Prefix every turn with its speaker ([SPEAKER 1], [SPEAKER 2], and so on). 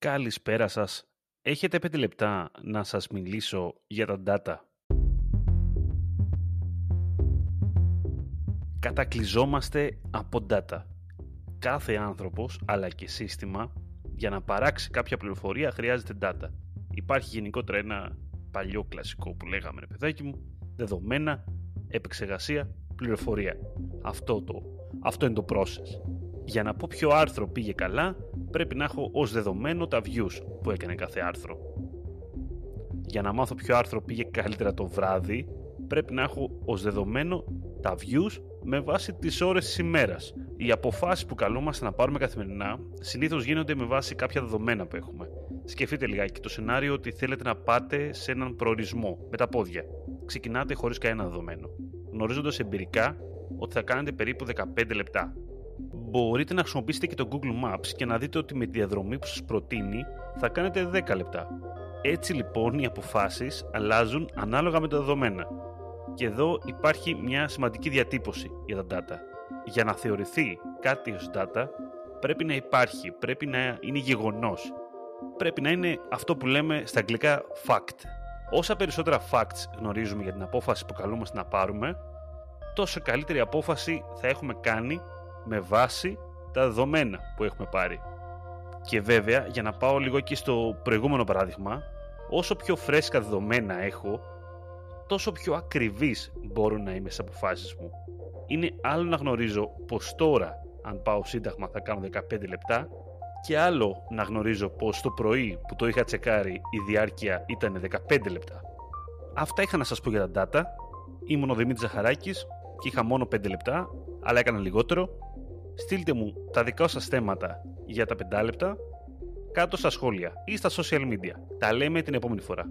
[SPEAKER 1] Καλησπέρα σας. Έχετε 5 λεπτά να σας μιλήσω για τα data. Κατακλυζόμαστε από data. Κάθε άνθρωπος, αλλά και σύστημα, για να παράξει κάποια πληροφορία χρειάζεται data. Υπάρχει γενικότερα ένα παλιό κλασικό που λέγαμε ρε παιδάκι μου, δεδομένα, επεξεργασία, πληροφορία. Αυτό, το, αυτό είναι το process. Για να πω ποιο άρθρο πήγε καλά, πρέπει να έχω ως δεδομένο τα views που έκανε κάθε άρθρο. Για να μάθω ποιο άρθρο πήγε καλύτερα το βράδυ, πρέπει να έχω ως δεδομένο τα views με βάση τις ώρες της ημέρας. Οι αποφάσεις που καλούμαστε να πάρουμε καθημερινά συνήθως γίνονται με βάση κάποια δεδομένα που έχουμε. Σκεφτείτε λιγάκι το σενάριο ότι θέλετε να πάτε σε έναν προορισμό με τα πόδια. Ξεκινάτε χωρίς κανένα δεδομένο. Γνωρίζοντας εμπειρικά ότι θα κάνετε περίπου 15 λεπτά μπορείτε να χρησιμοποιήσετε και το Google Maps και να δείτε ότι με τη διαδρομή που σας προτείνει θα κάνετε 10 λεπτά. Έτσι λοιπόν οι αποφάσεις αλλάζουν ανάλογα με τα δεδομένα. Και εδώ υπάρχει μια σημαντική διατύπωση για τα data. Για να θεωρηθεί κάτι ως data πρέπει να υπάρχει, πρέπει να είναι γεγονός. Πρέπει να είναι αυτό που λέμε στα αγγλικά fact. Όσα περισσότερα facts γνωρίζουμε για την απόφαση που καλούμαστε να πάρουμε, τόσο καλύτερη απόφαση θα έχουμε κάνει με βάση τα δεδομένα που έχουμε πάρει. Και βέβαια, για να πάω λίγο εκεί στο προηγούμενο παράδειγμα, όσο πιο φρέσκα δεδομένα έχω, τόσο πιο ακριβής μπορώ να είμαι στις αποφάσεις μου. Είναι άλλο να γνωρίζω πως τώρα, αν πάω σύνταγμα, θα κάνω 15 λεπτά και άλλο να γνωρίζω πως το πρωί που το είχα τσεκάρει η διάρκεια ήταν 15 λεπτά. Αυτά είχα να σας πω για τα data. Ήμουν ο Δημήτρης Ζαχαράκης και είχα μόνο 5 λεπτά, αλλά έκανα λιγότερο στείλτε μου τα δικά σας θέματα για τα 5 λεπτά κάτω στα σχόλια ή στα social media. Τα λέμε την επόμενη φορά.